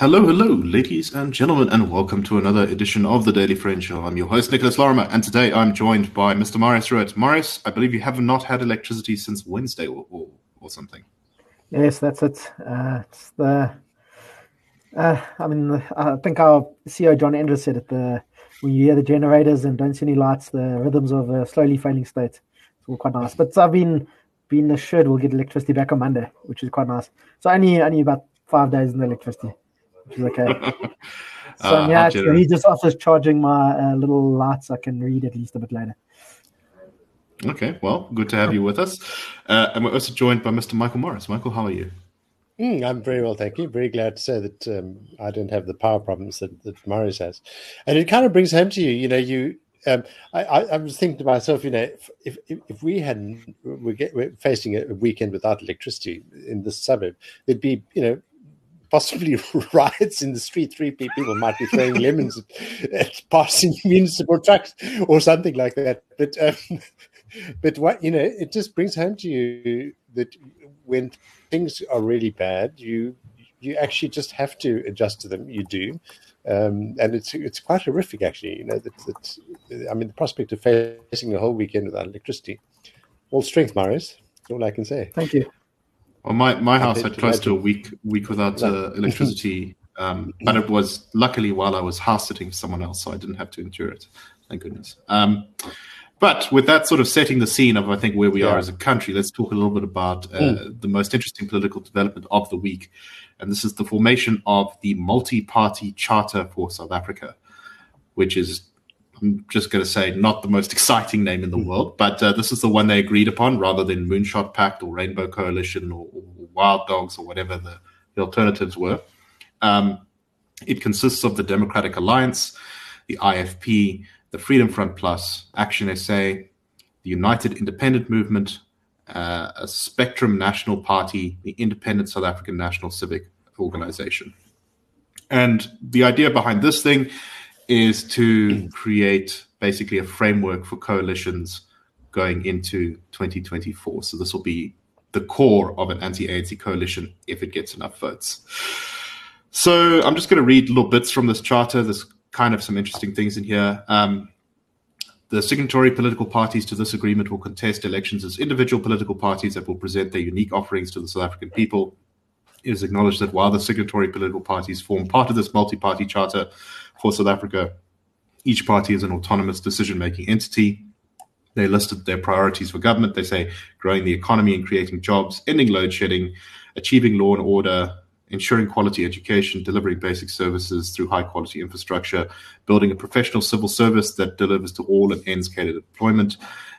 Hello, hello, ladies and gentlemen, and welcome to another edition of the Daily Friend Show. I'm your host, Nicholas Lorimer, and today I'm joined by Mr. Marius Roodt. Marius, I believe you have not had electricity since Wednesday or, or, or something. Yes, that's it. Uh, it's the. Uh, I mean, I think our CEO John Endres said it. The when you hear the generators and don't see any lights, the rhythms of a slowly failing state. It's all quite nice. But I've been been assured we'll get electricity back on Monday, which is quite nice. So only only about five days in the electricity which is okay. so uh, yeah, so he just offers charging my uh, little lights. I can read at least a bit later. Okay, well, good to have you with us. Uh, and we're also joined by Mr. Michael Marius. Michael, how are you? Mm, I'm very well, thank you. Very glad to say that um, I don't have the power problems that, that Morris has. And it kind of brings home to you, you know, you. Um, I, I, was thinking to myself, you know, if if, if we hadn't, we're, get, we're facing a weekend without electricity in this suburb, there'd be, you know, possibly riots in the street. Three people might be throwing lemons at, at, passing municipal trucks or something like that. But um, but what you know, it just brings home to you that when things are really bad, you you actually just have to adjust to them. You do. Um, and it's it's quite horrific, actually. You know, that, that I mean, the prospect of facing a whole weekend without electricity. All strength, Marius. That's all I can say. Thank you. Well, my, my house had close to a week week without uh, electricity, um, but it was luckily while I was house sitting for someone else, so I didn't have to endure it. Thank goodness. Um, but with that sort of setting the scene of I think where we yeah. are as a country, let's talk a little bit about uh, mm. the most interesting political development of the week, and this is the formation of the multi-party charter for South Africa, which is I'm just going to say not the most exciting name in the mm-hmm. world, but uh, this is the one they agreed upon rather than Moonshot Pact or Rainbow Coalition or, or Wild Dogs or whatever the, the alternatives were. Um, it consists of the Democratic Alliance, the IFP, the Freedom Front Plus, Action SA, the United Independent Movement, uh, a Spectrum National Party, the Independent South African National Civic Organization. And the idea behind this thing is to create basically a framework for coalitions going into 2024. So this will be the core of an anti-ANC coalition if it gets enough votes. So I'm just going to read little bits from this charter. There's kind of some interesting things in here. Um, the signatory political parties to this agreement will contest elections as individual political parties that will present their unique offerings to the South African people. It is acknowledged that while the signatory political parties form part of this multi party charter, for South Africa. Each party is an autonomous decision making entity. They listed their priorities for government. They say growing the economy and creating jobs, ending load shedding, achieving law and order, ensuring quality education, delivering basic services through high quality infrastructure, building a professional civil service that delivers to all and ends cadre deployment,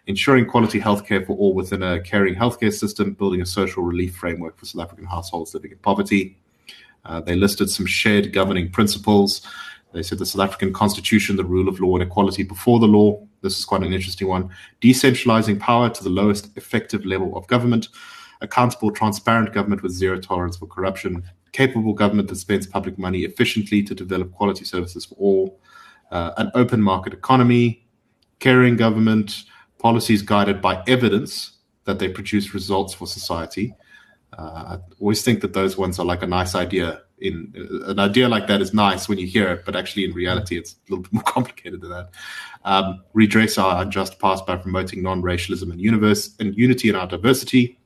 ensuring quality healthcare for all within a caring healthcare system, building a social relief framework for South African households living in poverty. Uh, they listed some shared governing principles they said the South African constitution, the rule of law and equality before the law. This is quite an interesting one. Decentralizing power to the lowest effective level of government, accountable, transparent government with zero tolerance for corruption, capable government that spends public money efficiently to develop quality services for all, uh, an open market economy, caring government, policies guided by evidence that they produce results for society. Uh, I always think that those ones are like a nice idea in an idea like that is nice when you hear it, but actually in reality, it's a little bit more complicated than that. Um, redress our unjust past by promoting non-racialism and universe and unity in our diversity.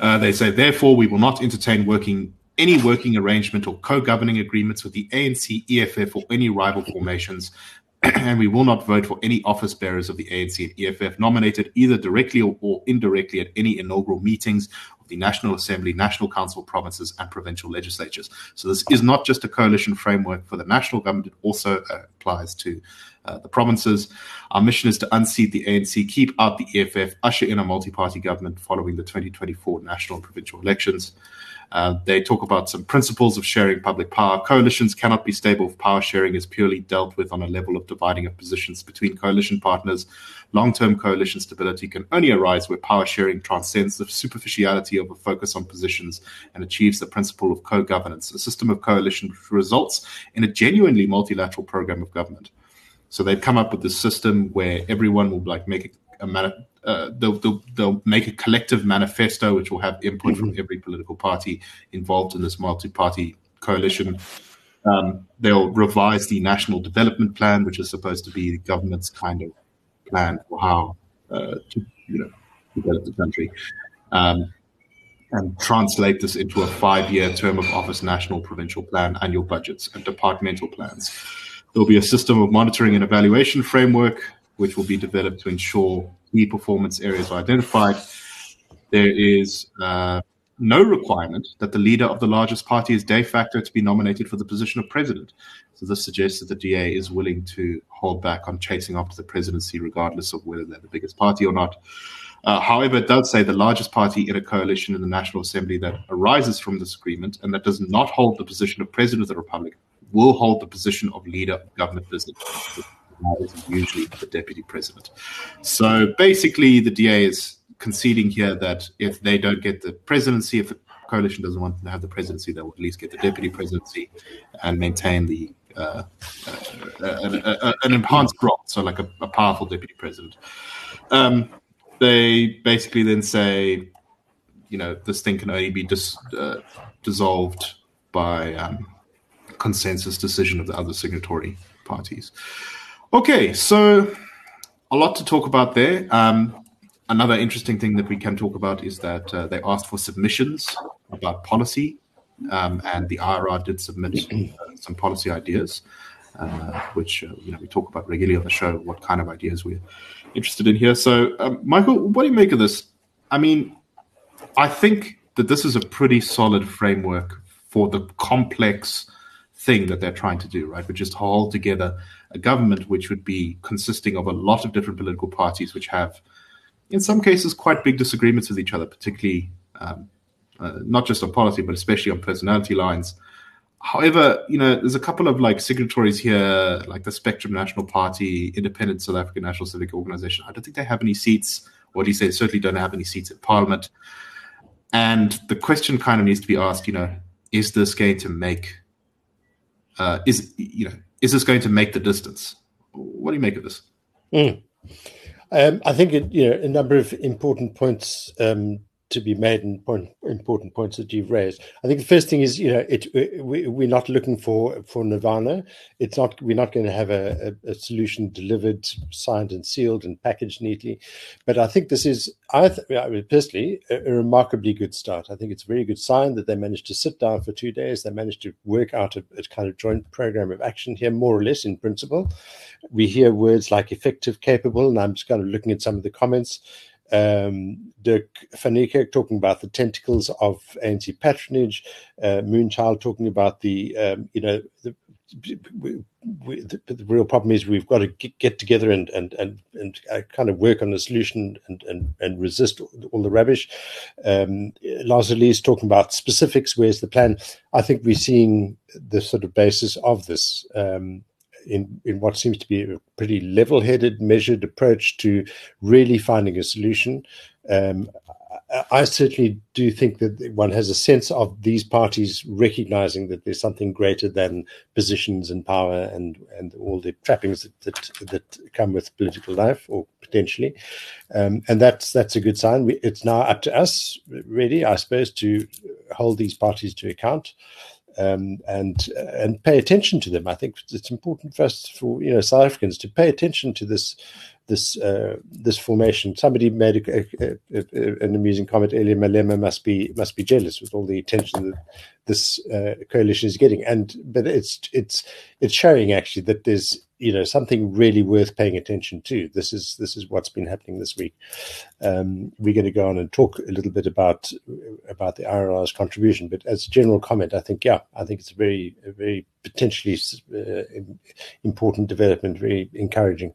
Uh, they say, therefore, we will not entertain working any working arrangement or co-governing agreements with the ANC, EFF, or any rival formations, and we will not vote for any office bearers of the ANC and EFF nominated either directly or, or indirectly at any inaugural meetings the National Assembly, National Council, provinces, and provincial legislatures. So this is not just a coalition framework for the national government, it also uh, applies to uh, the provinces. Our mission is to unseat the ANC, keep out the EFF, usher in a multi party government following the 2024 national and provincial elections. Uh, they talk about some principles of sharing public power. Coalitions cannot be stable if power sharing is purely dealt with on a level of dividing of positions between coalition partners. Long term coalition stability can only arise where power sharing transcends the superficiality of a focus on positions and achieves the principle of co governance, a system of coalition which results in a genuinely multilateral program of government. So they've come up with this system where everyone will like make a, uh, they'll, they'll, they'll make a collective manifesto which will have input mm-hmm. from every political party involved in this multi-party coalition. Um, they'll revise the national development plan, which is supposed to be the government's kind of plan for how uh, to you know develop the country, um, and translate this into a five-year term of office national provincial plan, annual budgets, and departmental plans. There'll be a system of monitoring and evaluation framework, which will be developed to ensure key performance areas are identified. There is uh, no requirement that the leader of the largest party is de facto to be nominated for the position of president. So this suggests that the DA is willing to hold back on chasing after the presidency, regardless of whether they're the biggest party or not. Uh, however, it does say the largest party in a coalition in the National Assembly that arises from this agreement and that does not hold the position of president of the republic will hold the position of leader of government business. That is usually the deputy president. So basically, the DA is conceding here that if they don't get the presidency, if the coalition doesn't want to have the presidency, they'll at least get the deputy presidency and maintain the uh, uh, uh, an enhanced role, so like a, a powerful deputy president. Um, they basically then say, you know, this thing can only be dis- uh, dissolved by um, consensus decision of the other signatory parties. Okay, so a lot to talk about there. Um, another interesting thing that we can talk about is that uh, they asked for submissions about policy, um, and the IRR did submit uh, some policy ideas, uh, which uh, you know we talk about regularly on the show. What kind of ideas we're interested in here. So, um, Michael, what do you make of this? I mean, I think that this is a pretty solid framework for the complex thing that they're trying to do, right? Which is to hold together a government which would be consisting of a lot of different political parties, which have, in some cases, quite big disagreements with each other, particularly um, uh, not just on policy, but especially on personality lines. However, you know, there's a couple of like signatories here, like the Spectrum National Party, Independent South African National Civic Organization. I don't think they have any seats, or at least they certainly don't have any seats in Parliament. And the question kind of needs to be asked, you know, is this going to make, uh, is you know, is this going to make the distance? What do you make of this? Mm. Um, I think it, you know a number of important points um, to be made and point, important points that you've raised. I think the first thing is, you know, it, we, we're not looking for for nirvana. It's not we're not going to have a, a, a, solution delivered, signed and sealed and packaged neatly. But I think this is, I, th- I mean, personally, a, a, remarkably good start. I think it's a very good sign that they managed to sit down for two days. They managed to work out a, a kind of joint program of action here, more or less in principle. We hear words like effective, capable, and I'm just kind of looking at some of the comments um, Dirk van Niekerk talking about the tentacles of ANC patronage, uh, Moonchild talking about the, um, you know, the, we, we, the, the, real problem is we've got to get, get together and and and, and uh, kind of work on a solution and and, and resist all, the rubbish. Um, Lazarly is talking about specifics. Where's the plan? I think we're seeing the sort of basis of this. Um, in, in what seems to be a pretty level headed, measured approach to really finding a solution. Um, I certainly do think that one has a sense of these parties recognizing that there's something greater than positions and power and, and all the trappings that, that, that come with political life, or potentially, um, and that's that's a good sign. It's now up to us, really, I suppose, to hold these parties to account um, and and pay attention to them. I think it's important for us, for you know, South Africans, to pay attention to this this uh, this formation. Somebody made a, a, a, an amusing comment earlier. Malema must be must be jealous with all the attention that this uh, coalition is getting, and but it's it's it's showing actually that there's you know something really worth paying attention to. This is this is what's been happening this week. Um, we're going to go on and talk a little bit about about the IRR's contribution, but as a general comment, I think yeah, I think it's a very a very potentially uh, important development, very encouraging.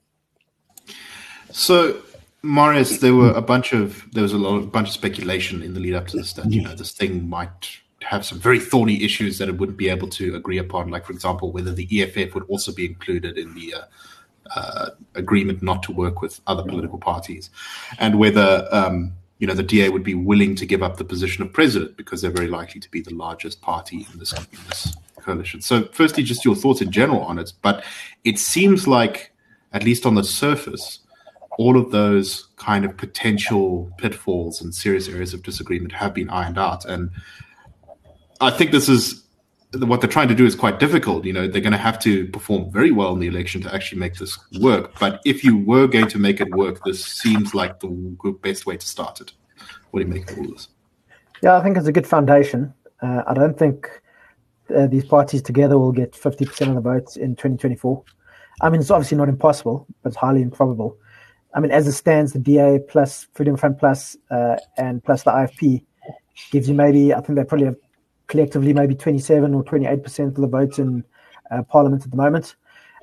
So. Marius, there were a bunch of there was a lot, a bunch of speculation in the lead up to this that you know this thing might have some very thorny issues that it wouldn't be able to agree upon. Like, for example, whether the EFF would also be included in the uh, uh, agreement not to work with other political parties, and whether um, you know the DA would be willing to give up the position of president because they're very likely to be the largest party in this, in this coalition. So, firstly, just your thoughts in general on it. But it seems like, at least on the surface, all of those kind of potential pitfalls and serious areas of disagreement have been ironed out. And I think this is what they're trying to do is quite difficult. You know, they're going to have to perform very well in the election to actually make this work. But if you were going to make it work, this seems like the best way to start it. What do you make of all this? Yeah, I think it's a good foundation. Uh, I don't think uh, these parties together will get 50% of the votes in 2024. I mean, it's obviously not impossible, but it's highly improbable. I mean, as it stands, the DA plus Freedom Front plus uh, and plus the IFP gives you maybe, I think they probably have collectively maybe 27 or 28% of the votes in uh, Parliament at the moment.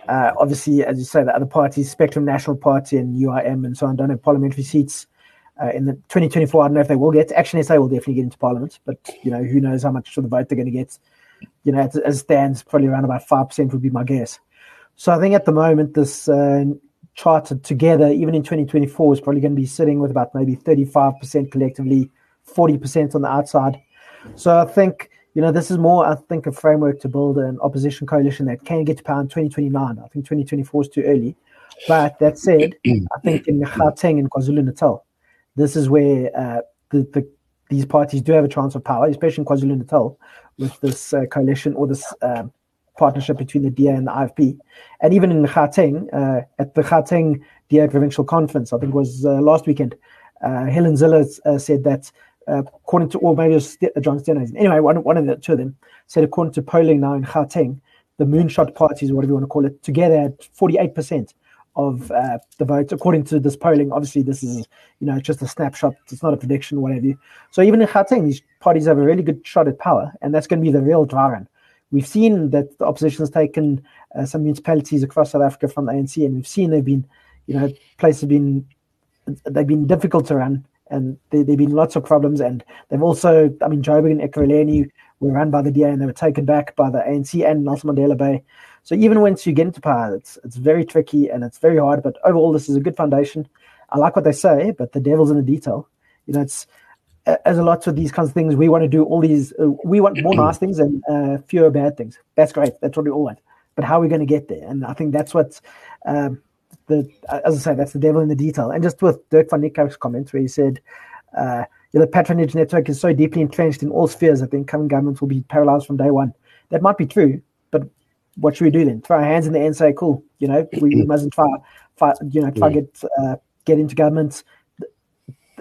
Uh, obviously, as you say, the other parties, Spectrum National Party and UIM and so on, don't have parliamentary seats. Uh, in the 2024, I don't know if they will get. Action SA will definitely get into Parliament, but you know who knows how much of the vote they're going to get. You know, as, as it stands, probably around about five percent would be my guess. So I think at the moment, this uh, charted together, even in 2024, is probably going to be sitting with about maybe 35% collectively, 40% on the outside. So I think, you know, this is more, I think, a framework to build an opposition coalition that can get to power in 2029. I think 2024 is too early. But that said, I think in Gauteng and KwaZulu Natal, this is where uh, the, the, these parties do have a chance of power, especially in KwaZulu Natal, with this uh, coalition or this um, partnership between the DA and the IFP. And even in Gauteng, uh, at the Gauteng DA Provincial Conference, I think it was uh, last weekend, uh, Helen Zille uh, said that, uh, according to, or maybe it was John Steenhuisen, anyway, one, one of the two of them said, according to polling now in Gauteng, the moonshot parties, or whatever you want to call it, together had 48% of uh, the votes, according to this polling. Obviously, this is you know just a snapshot; it's not a prediction, whatever. So even in Gauteng, these parties have a really good shot at power, and that's going to be the real drawrun. We've seen that the opposition has taken uh, some municipalities across South Africa from the ANC, and we've seen they've been, you know, places have been they've been difficult to run, and there, have been lots of problems. And they've also, I mean, Joburg and Ekurhuleni were run by the DA, and they were taken back by the ANC and Nelson Mandela Bay. So even once you get into power, it's it's very tricky and it's very hard. But overall, this is a good foundation. I like what they say, but the devil's in the detail. You know, it's as a lot of these kinds of things, we want to do all these. Uh, we want more nice things and uh, fewer bad things. That's great. That's what we all want. But how are we going to get there? And I think that's what um, the as I say, that's the devil in the detail. And just with Dirk van Niekerk's comments, where he said, uh, "The patronage network is so deeply entrenched in all spheres that the incoming government will be paralyzed from day one." That might be true, but what should we do then? Throw our hands in the air and say, "Cool, you know, we, we mustn't try, try, you know, try get uh, get into government."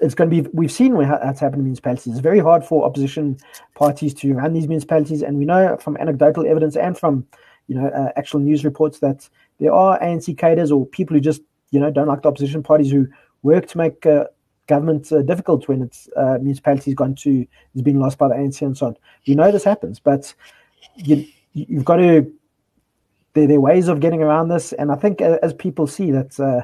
It's going to be we've seen what's happened in municipalities it's very hard for opposition parties to run these municipalities and we know from anecdotal evidence and from you know uh, actual news reports that there are ANC cadres or people who just you know don't like the opposition parties who work to make uh, government uh, difficult when it's uh, municipalities gone to is being lost by the ANC and so on. You know this happens, but you you've got to there, there are ways of getting around this, and I think uh, as people see that uh,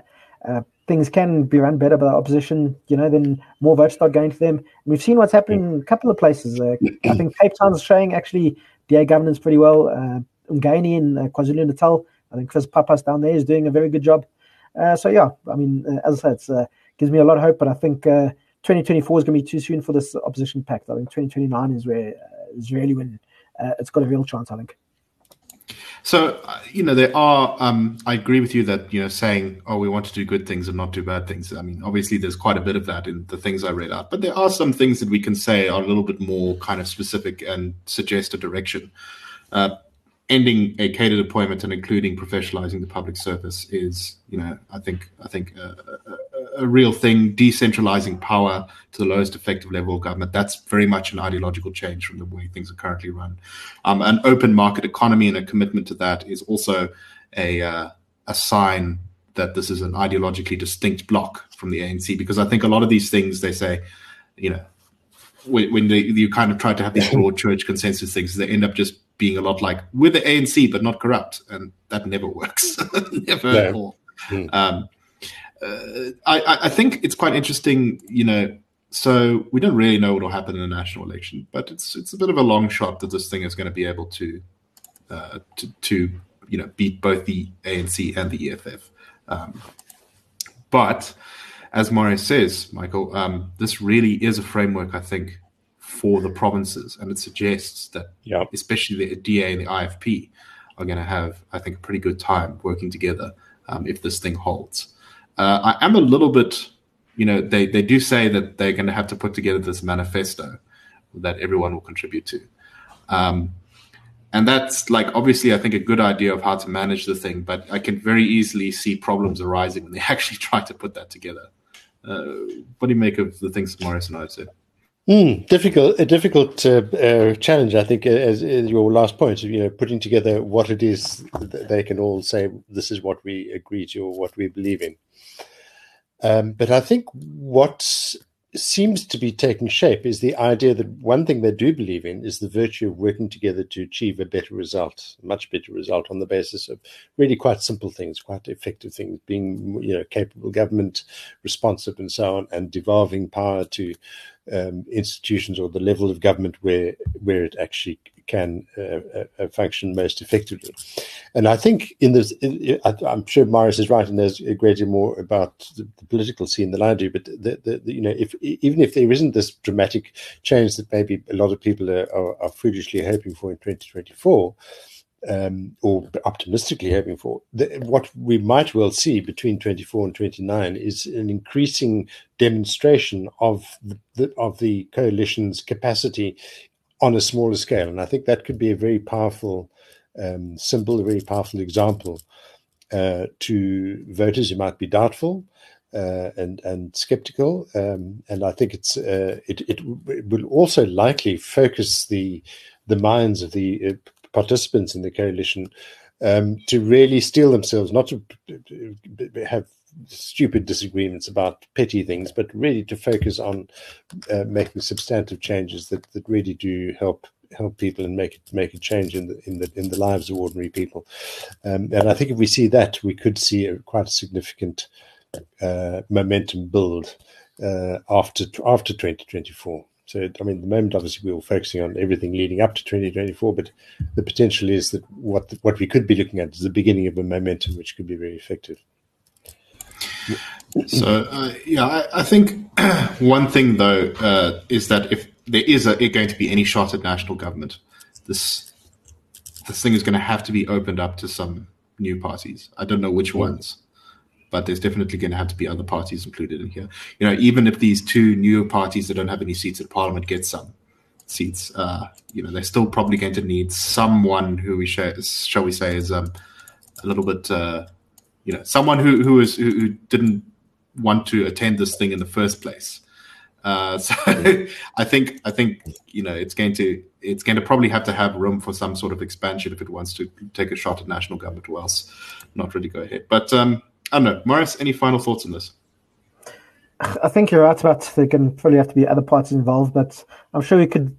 uh, things can be run better by the opposition, you know, then more votes start going to them. And we've seen what's happening in a couple of places. Uh, I think Cape Town's showing actually DA governance pretty well. Uh, in uh, KwaZulu Natal, I think Chris Pappas down there is doing a very good job. Uh, so, yeah, I mean, uh, as I said, it uh, gives me a lot of hope, but I think 2024 is going to be too soon for this opposition pact. I think 2029 is where is really when it's got a real chance, I think. So, uh, you know, there are, um, I agree with you that, you know, saying, oh, we want to do good things and not do bad things. I mean, obviously, there's quite a bit of that in the things I read out, but there are some things that we can say are a little bit more kind of specific and suggest a direction. Uh, ending a cadre deployment and including professionalizing the public service is, you know, I think, I think a, a, a real thing. Decentralizing power to the lowest effective level of government. That's very much an ideological change from the way things are currently run. Um, an open market economy and a commitment to that is also a uh, a sign that this is an ideologically distinct block from the ANC. Because I think a lot of these things they say, you know, when, when they, you kind of try to have these broad church consensus things, they end up just being a lot like we're the ANC but not corrupt, and that never works, never at all. Mm. Um, uh, I, I think it's quite interesting, you know. So we don't really know what will happen in the national election, but it's it's a bit of a long shot that this thing is going to be able to uh, to, to you know beat both the ANC and the EFF. Um, but as Marius says, Michael, um, this really is a framework I think for the provinces, and it suggests that yep. especially the DA and the IFP are going to have, I think, a pretty good time working together um, if this thing holds. Uh, I am a little bit, you know, they they do say that they're going to have to put together this manifesto that everyone will contribute to. Um, and that's like obviously I think a good idea of how to manage the thing, but I can very easily see problems arising when they actually try to put that together. Uh, what do you make of the things Marius and I said? Mm, difficult, a difficult uh, uh, challenge, I think, as, as, your last point. You know, putting together what it is they can all say. This is what we agree to, or what we believe in. Um, but I think what seems to be taking shape is the idea that one thing they do believe in is the virtue of working together to achieve a better result, much better result on the basis of really quite simple things, quite effective things, being you know capable government, responsive, and so on, and devolving power to um, institutions or the level of government where where it actually can uh, uh, uh, function most effectively. And I think in this, I, am sure Marius is right, and there's a great deal more about the, the political scene than I do. But the, the, you know, if even if there isn't this dramatic change that maybe a lot of people are, are, are foolishly hoping for in 2024. Um, or optimistically hoping for. The, what we might well see between 24 and 29 is an increasing demonstration of the, of the coalition's capacity on a smaller scale. And I think that could be a very powerful um, symbol, a very powerful example uh, to voters who might be doubtful uh, and and skeptical. Um, and I think it's uh, it, it, it will also likely focus the the minds of the uh, participants in the coalition um, to really steel themselves, not to have stupid disagreements about petty things, but really to focus on uh, making substantive changes that, that really do help help people and make it make a change in the in the in the lives of ordinary people. Um, and I think if we see that, we could see a, quite a significant uh, momentum build uh, after after 2024. So, I mean, at the moment obviously we were focusing on everything leading up to 2024, but the potential is that what what we could be looking at is the beginning of a momentum which could be very effective. So uh, yeah, I, I, think one thing though uh, is that if there is a, going to be any shot at national government, this this thing is going to have to be opened up to some new parties. I don't know which mm. ones, but there's definitely going to have to be other parties included in here. You know, even if these two new parties that don't have any seats in parliament get some seats, uh, you know, they're still probably going to need someone who we share, shall we say is um, a little bit uh, you know, someone who who is who, who didn't want to attend this thing in the first place. Uh, so I think I think you know it's going to it's going to probably have to have room for some sort of expansion if it wants to take a shot at national government, or else not really go ahead. But um, I don't know, Marius. Any final thoughts on this? I think you're right about there can probably have to be other parties involved, but I'm sure we could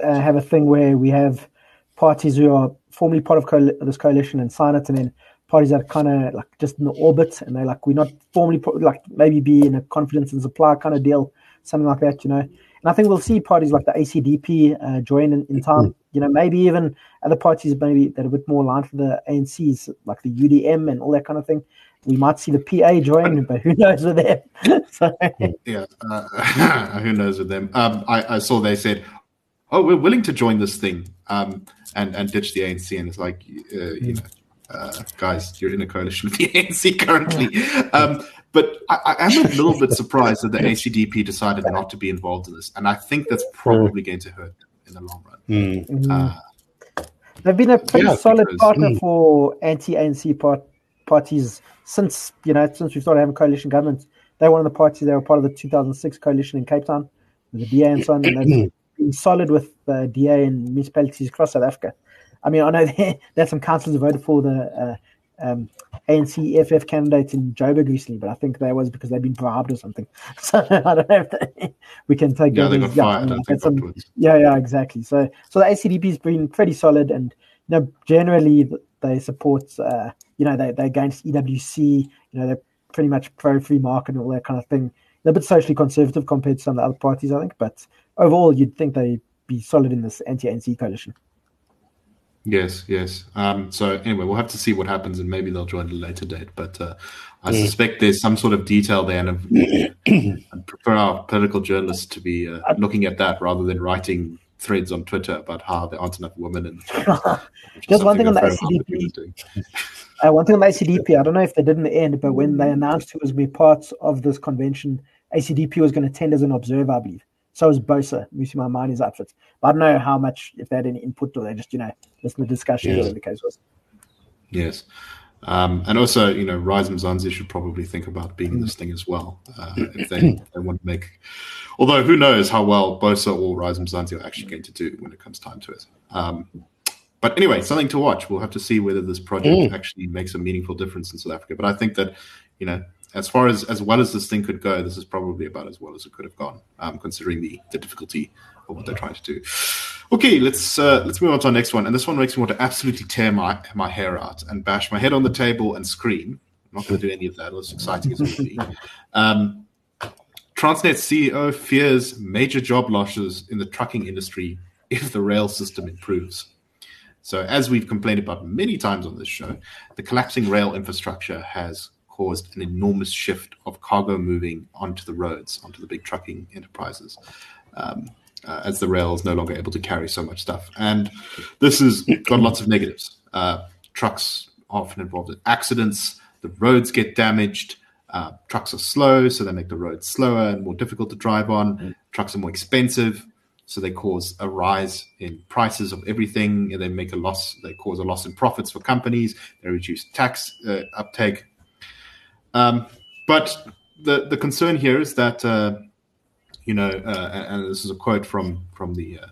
uh, have a thing where we have parties who are formally part of coal- this coalition and sign it, and then parties that are kind of like just in the orbit and they're like we're not formally like maybe be in a confidence and supply kind of deal something like that you know and i think we'll see parties like the acdp uh, join in, in time mm-hmm. you know maybe even other parties maybe that are a bit more aligned to the ancs like the udm and all that kind of thing we might see the pa join but who knows with them so. yeah uh, who knows with them um, I, I saw they said oh we're willing to join this thing um, and and ditch the anc and it's like uh, you know uh, guys, you're in a coalition with the ANC currently. Um, but I, am a little bit surprised that the ACDP decided not to be involved in this, and I think that's probably going to hurt them in the long run. Mm. Uh, They've been a pretty yeah, solid because, partner mm. for anti-ANC part, parties since you know since we started having coalition governments. They're one of the parties. They were part of the 2006 coalition in Cape Town with the DA and so on. And they've been solid with the DA and municipalities across South Africa. I mean, I know there's some councillors who voted for the uh, um, ANC EFF candidate in Joburg recently, but I think that was because they've been bribed or something. So I don't know if they, we can take yeah, they got yeah, fired, some, yeah, yeah, exactly. So so the ACDP has been pretty solid, and you know generally they support uh, you know they they against EWC. You know they're pretty much pro free market and all that kind of thing. They're a bit socially conservative compared to some of the other parties, I think, but overall you'd think they'd be solid in this anti-ANC coalition. Yes, yes. Um, so anyway, we'll have to see what happens, and maybe they'll join at a later date. But uh, I mm. suspect there's some sort of detail there, and I'd prefer our political journalists to be uh, looking at that rather than writing threads on Twitter about how there aren't enough women in the Just one thing on the ACDP. uh, one thing on the ACDP, I don't know if they did in the end, but when they announced who was going to be part of this convention, ACDP was going to attend as an observer, I believe. So is Bosa, Mmusi Maimane's outfit. But I don't know how much, if they had any input or they just, you know, listen to discussions, yes. whatever the case was. Yes. Um, and also, you know, Rise Mzansi should probably think about being in this thing as well uh, if they, they want to make. Although, who knows how well Bosa or Rise Mzansi are actually going to do when it comes time to it. Um, but anyway, something to watch. We'll have to see whether this project mm. actually makes a meaningful difference in South Africa. But I think that, you know, as far as as well as this thing could go, this is probably about as well as it could have gone, um, considering the the difficulty of what they're trying to do. Okay, let's uh, let's move on to our next one, and this one makes me want to absolutely tear my my hair out and bash my head on the table and scream. I'm not going to do any of that. As exciting as it would be. Um, Transnet CEO fears major job losses in the trucking industry if the rail system improves. So, as we've complained about many times on this show, the collapsing rail infrastructure has caused an enormous shift of cargo moving onto the roads, onto the big trucking enterprises. Um, uh, as the rail is no longer able to carry so much stuff. And this has got lots of negatives. Uh, trucks often involved in accidents, the roads get damaged, uh, trucks are slow, so they make the roads slower and more difficult to drive on. Mm. Trucks are more expensive, so they cause a rise in prices of everything, and they make a loss. They cause a loss in profits for companies. They reduce tax uh, uptake. Um, but the the concern here is that uh, you know, uh, and, and, this is a quote from from the uh,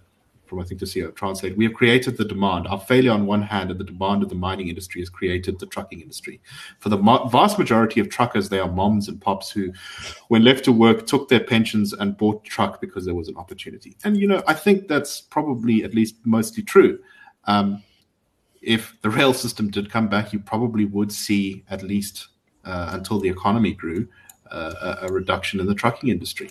from I think the CEO Transnet. We have created the demand. Our failure on one hand and the demand of the mining industry has created the trucking industry. For the vast majority of truckers, they are moms and pops who, when left to work, took their pensions and bought truck because there was an opportunity. And you know, I think that's probably at least mostly true. Um, if the rail system did come back, you probably would see at least uh, until the economy grew uh, a, a reduction in the trucking industry.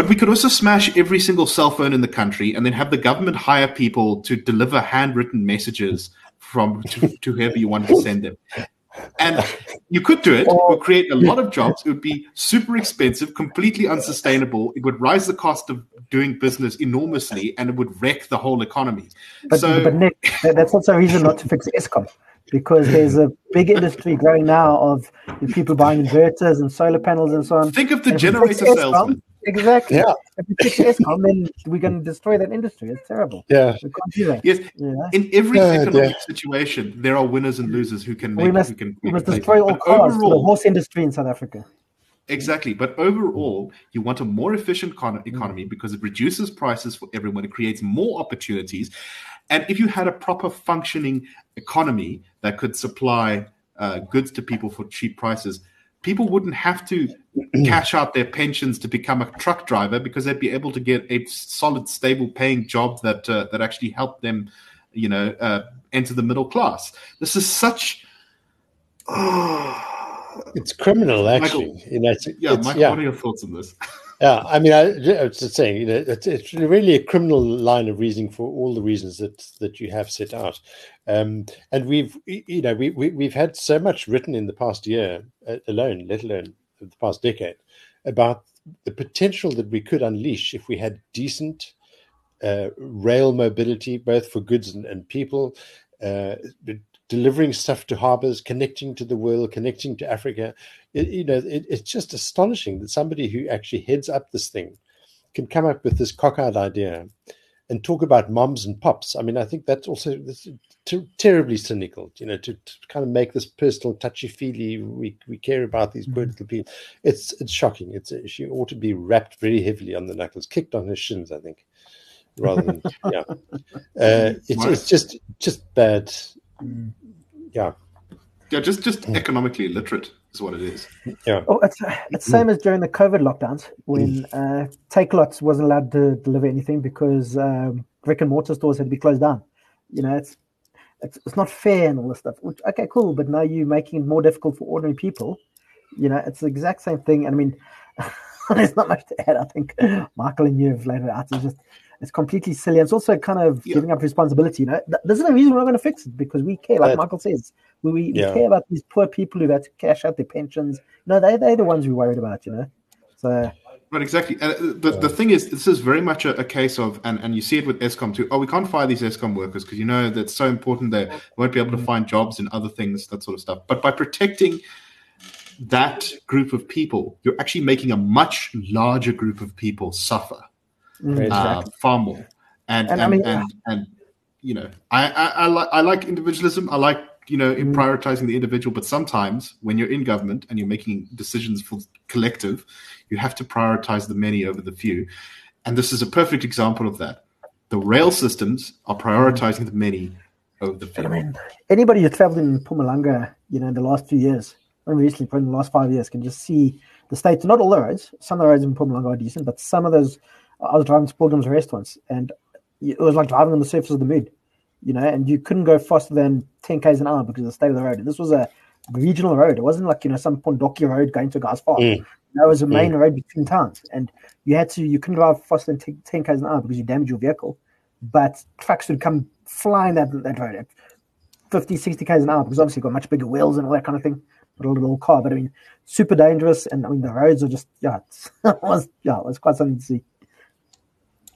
But we could also smash every single cell phone in the country and then have the government hire people to deliver handwritten messages from to, to whoever you want to send them. And you could do it. It would create a lot of jobs. It would be super expensive, completely unsustainable. It would rise the cost of doing business enormously, and it would wreck the whole economy. But, so, but Nick, that's also a reason not to fix Eskom because there's a big industry growing now of people buying inverters and solar panels and so on. Think of the generator salesman. Exactly. Yeah. If we fix Eskom, then we're going to destroy that industry. It's terrible. Yeah. We can't do that. Yes. Yeah. In every economic yeah. situation, there are winners and losers who can make. We must, who can we must destroy all cars overall, the horse industry in South Africa. Exactly. But overall, you want a more efficient economy because it reduces prices for everyone. It creates more opportunities. And if you had a proper functioning economy that could supply uh, goods to people for cheap prices, people wouldn't have to cash out their pensions to become a truck driver because they'd be able to get a solid, stable paying job that uh, that actually helped them, you know, uh, enter the middle class. This is such. Oh, it's criminal, actually. Michael, yeah, it's, Michael, yeah. what are your thoughts on this? Yeah, I mean, I, I was just saying, you know, it's, it's, really a criminal line of reasoning for all the reasons that that you have set out, um, and we've, you know, we, we we've had so much written in the past year uh, alone, let alone the past decade, about the potential that we could unleash if we had decent uh, rail mobility, both for goods and, and people, uh, delivering stuff to harbors, connecting to the world, connecting to Africa. It, you know, it, it's just astonishing that somebody who actually heads up this thing can come up with this cockeyed idea and talk about moms and pops. I mean, I think that's also this, ter- terribly cynical, you know, to, to, kind of make this personal, touchy feely. We we care about these poor mm-hmm. little people. It's it's shocking. It's she ought to be rapped very heavily on the knuckles, kicked on her shins. I think, rather than yeah. Uh, it's it's just just bad. Mm yeah. Yeah, just just mm. economically illiterate is what it is. Yeah. Oh, it's it's same as during the COVID lockdowns when uh, Takealot wasn't allowed to deliver anything because um, brick and mortar stores had to be closed down. You know, it's it's, it's not fair and all this stuff. Which, okay, cool, but now you're making it more difficult for ordinary people. You know, it's the exact same thing. And I mean, there's not much to add. I think Michael and you have laid it out. It's just it's completely silly. It's also kind of yeah. giving up responsibility. You know, there's no reason we're not going to fix it because we care. Like Michael says, we, we, yeah. care about these poor people who've had to cash out their pensions. No, they they're the ones we're worried about. You know, so. Right, exactly. Uh, the, the thing is, this is very much a, a, case of, and, and you see it with Eskom too. Oh, we can't fire these Eskom workers because you know that's so important. They won't be able to mm-hmm. find jobs and other things, that sort of stuff. But by protecting that group of people, you're actually making a much larger group of people suffer mm, uh, far more. And and, and, I mean, and, and, you know, I, I, I like I like individualism. I like you know in mm. prioritizing the individual. But sometimes when you're in government and you're making decisions for collective, you have to prioritize the many over the few. And this is a perfect example of that. The rail systems are prioritizing the many over the few. I mean, anybody who's traveled in Mpumalanga, you know, in the last few years, only recently, probably in the last five years, can just see the states. Not all the roads. Some of the roads in Mpumalanga are decent, but some of those. I was driving to Pilgrim's Rest once, and it was like driving on the surface of the moon, you know, and you couldn't go faster than 10 k's an hour because of the state of the road. And this was a regional road. It wasn't like you know some Pondoki road going to a guy's farm. Mm. That was a main mm. road between towns, and you had to you couldn't drive faster than 10 k's an hour because you damage your vehicle. But trucks would come flying that that road at 50, 60 k's an hour because obviously got much bigger wheels and all that kind of thing. But a little car, but I mean, super dangerous, and I mean the roads are just yeah, it was yeah, it was quite something to see.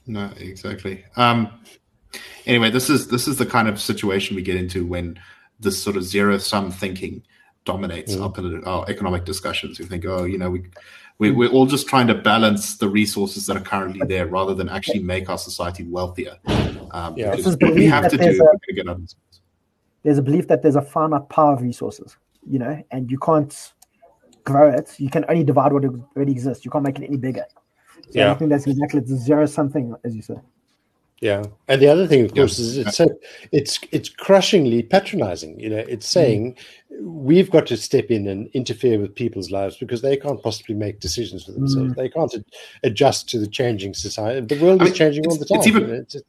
No, exactly. Um, anyway, this is this is the kind of situation we get into when this sort of zero sum thinking dominates mm. our, our economic discussions. We think, oh, you know, we, we we're all just trying to balance the resources that are currently there rather than actually make our society wealthier. Um, yeah, we have to do. A, there's a belief that there's a finite power of resources, you know, and you can't grow it. You can only divide what already exists. You can't make it any bigger. So yeah. I think that's exactly the zero something, as you said. Yeah, and the other thing, of course, yeah. is it's so it's it's crushingly patronizing. You know, it's saying mm. we've got to step in and interfere with people's lives because they can't possibly make decisions for themselves. Mm. They can't adjust to the changing society. The world I is mean, changing all the time. It's even, you know, it's, it's,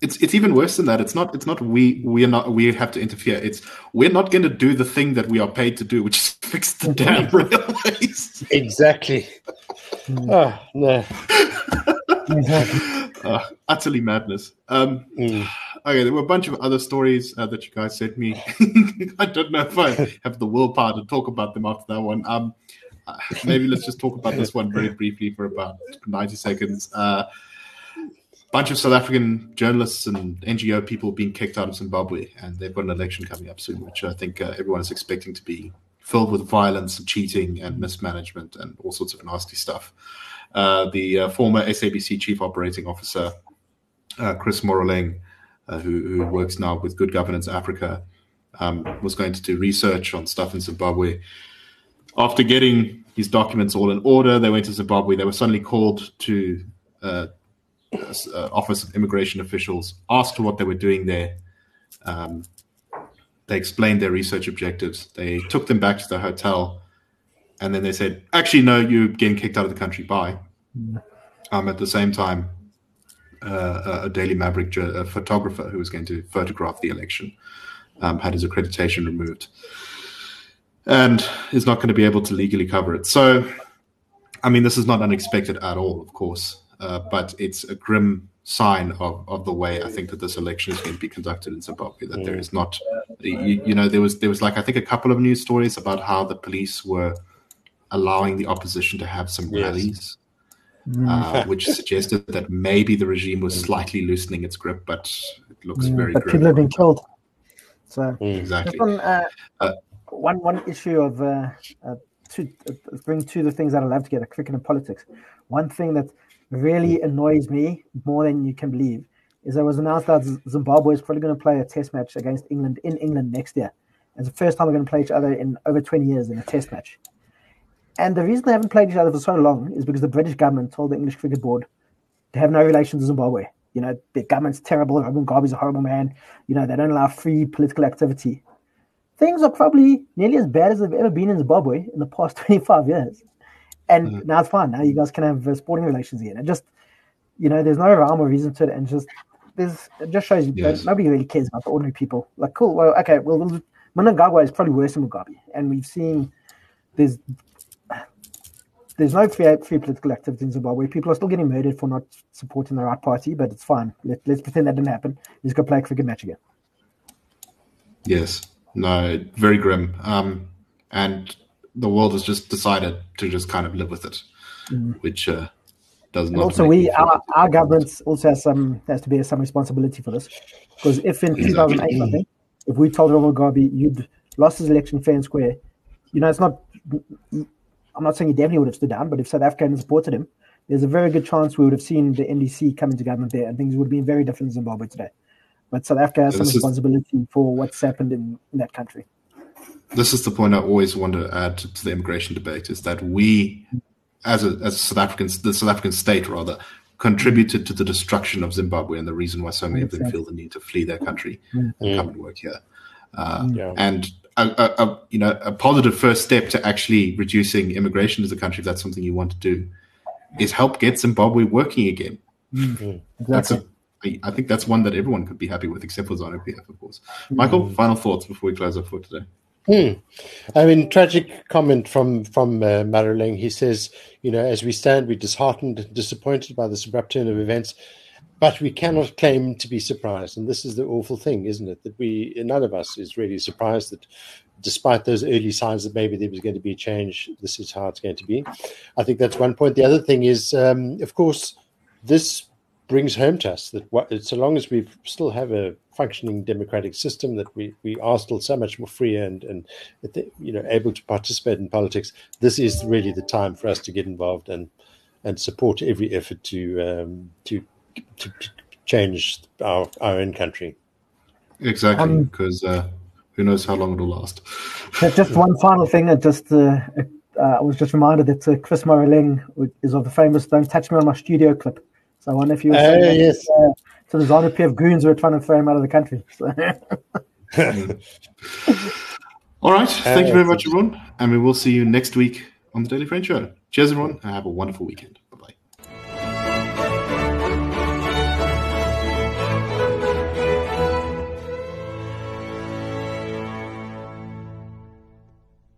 it's it's even worse than that. It's not it's not we we are not we have to interfere. It's we're not going to do the thing that we are paid to do, which is fix the damn railways. Exactly. oh no. uh, utterly madness. Um, mm. Okay, there were a bunch of other stories uh, that you guys sent me. I don't know if I have the willpower to talk about them after that one. Um, uh, maybe let's just talk about this one very briefly for about 90 seconds. Uh, bunch of South African journalists and NGO people being kicked out of Zimbabwe, and they've got an election coming up soon, which I think uh, everyone is expecting to be filled with violence and cheating and mismanagement and all sorts of nasty stuff. Uh, the uh, former SABC chief operating officer, uh, Chris Maroleng, uh, who, who, works now with Good Governance Africa, um, was going to do research on stuff in Zimbabwe. After getting his documents all in order, they went to Zimbabwe. They were suddenly called to uh, uh, Office of Immigration Officials, asked what they were doing there. Um, they explained their research objectives. They took them back to the hotel, and then they said, "Actually, no, you're getting kicked out of the country." Bye. Um, at the same time, uh, a Daily Maverick a photographer who was going to photograph the election um, had his accreditation removed and is not going to be able to legally cover it. So, I mean, this is not unexpected at all, of course. Uh, but it's a grim sign of, of the way I think that this election is going to be conducted in Zimbabwe. That there is not, you, you, know, there was there was like I think a couple of news stories about how the police were allowing the opposition to have some rallies, yes. uh, which suggested that maybe the regime was slightly loosening its grip, but it looks very. But people have been killed. So exactly. One, uh, uh, one, one issue of uh, uh, to bring two of the things that I love together: cricket and politics. One thing that really annoys me more than you can believe is it was announced that Zimbabwe is probably going to play a test match against England in England next year. It's the first time they're going to play each other in over 20 years in a test match. And the reason they haven't played each other for so long is because the British government told the English Cricket Board to have no relations with Zimbabwe. You know, the government's terrible. Robert Mugabe's a horrible man. You know, they don't allow free political activity. Things are probably nearly as bad as they've ever been in Zimbabwe in the past 25 years and mm. now it's fine. Now you guys can have uh, sporting relations again. It just, you know, there's no rhyme or reason to it, and just there's it just shows you yes. that nobody really cares about the ordinary people. Like, cool, well, okay, well, Mnangagwa is probably worse than Mugabe, and we've seen there's there's no free, free political activity in Zimbabwe. People are still getting murdered for not supporting the right party, but it's fine. Let, let's pretend that didn't happen. Let's go play a cricket match again. Yes, no, very grim. Um, and the world has just decided to just kind of live with it, mm. which uh, does not. also, we our, our government also has some has to bear some responsibility for this, because if in exactly. 2008, I think, if we told Robert Mugabe you'd lost his election fair and square, you know, it's not. I'm not saying he definitely would have stood down, but if South Africa had supported him, there's a very good chance we would have seen the MDC come into government there, and things would have been very different in Zimbabwe today. But South Africa has some responsibility is, for what's happened in, in that country. This is the point I always want to add to the immigration debate: is that we, as a as South Africans, the South African state rather, contributed to the destruction of Zimbabwe and the reason why so many of them feel the need to flee their country mm. and come and work here. Uh, yeah. And a, a, a, you know a positive first step to actually reducing immigration to the country, if that's something you want to do, is help get Zimbabwe working again. Mm. Exactly. I think that's one that everyone could be happy with, except for ZANU PF, of course. Michael, mm. final thoughts before we close up for today. Hmm. I mean, tragic comment from from uh. He says, you know, as we stand, we're disheartened, and disappointed by this abrupt turn of events, but we cannot claim to be surprised. And this is the awful thing, isn't it? That we, none of us, is really surprised that, despite those early signs that maybe there was going to be a change, this is how it's going to be. I think that's one point. The other thing is, um, of course, this brings home to us that what, so long as we still have a functioning democratic system, that we, we are still so much more free and and you know able to participate in politics. This is really the time for us to get involved and and support every effort to um, to, to, to change our our own country. Exactly, because um, uh, who knows how long it'll last. just one final thing, I just uh, uh, I was just reminded that uh, Chris Maroleng is of the famous "Don't Touch Me on My Studio" clip. So I wonder if you were uh, yes. Uh, so the ZANU PF goons were trying to throw him out of the country. So. All right. Thank you very much, everyone. And we will see you next week on the Daily Friend Show. Cheers, everyone. And have a wonderful weekend.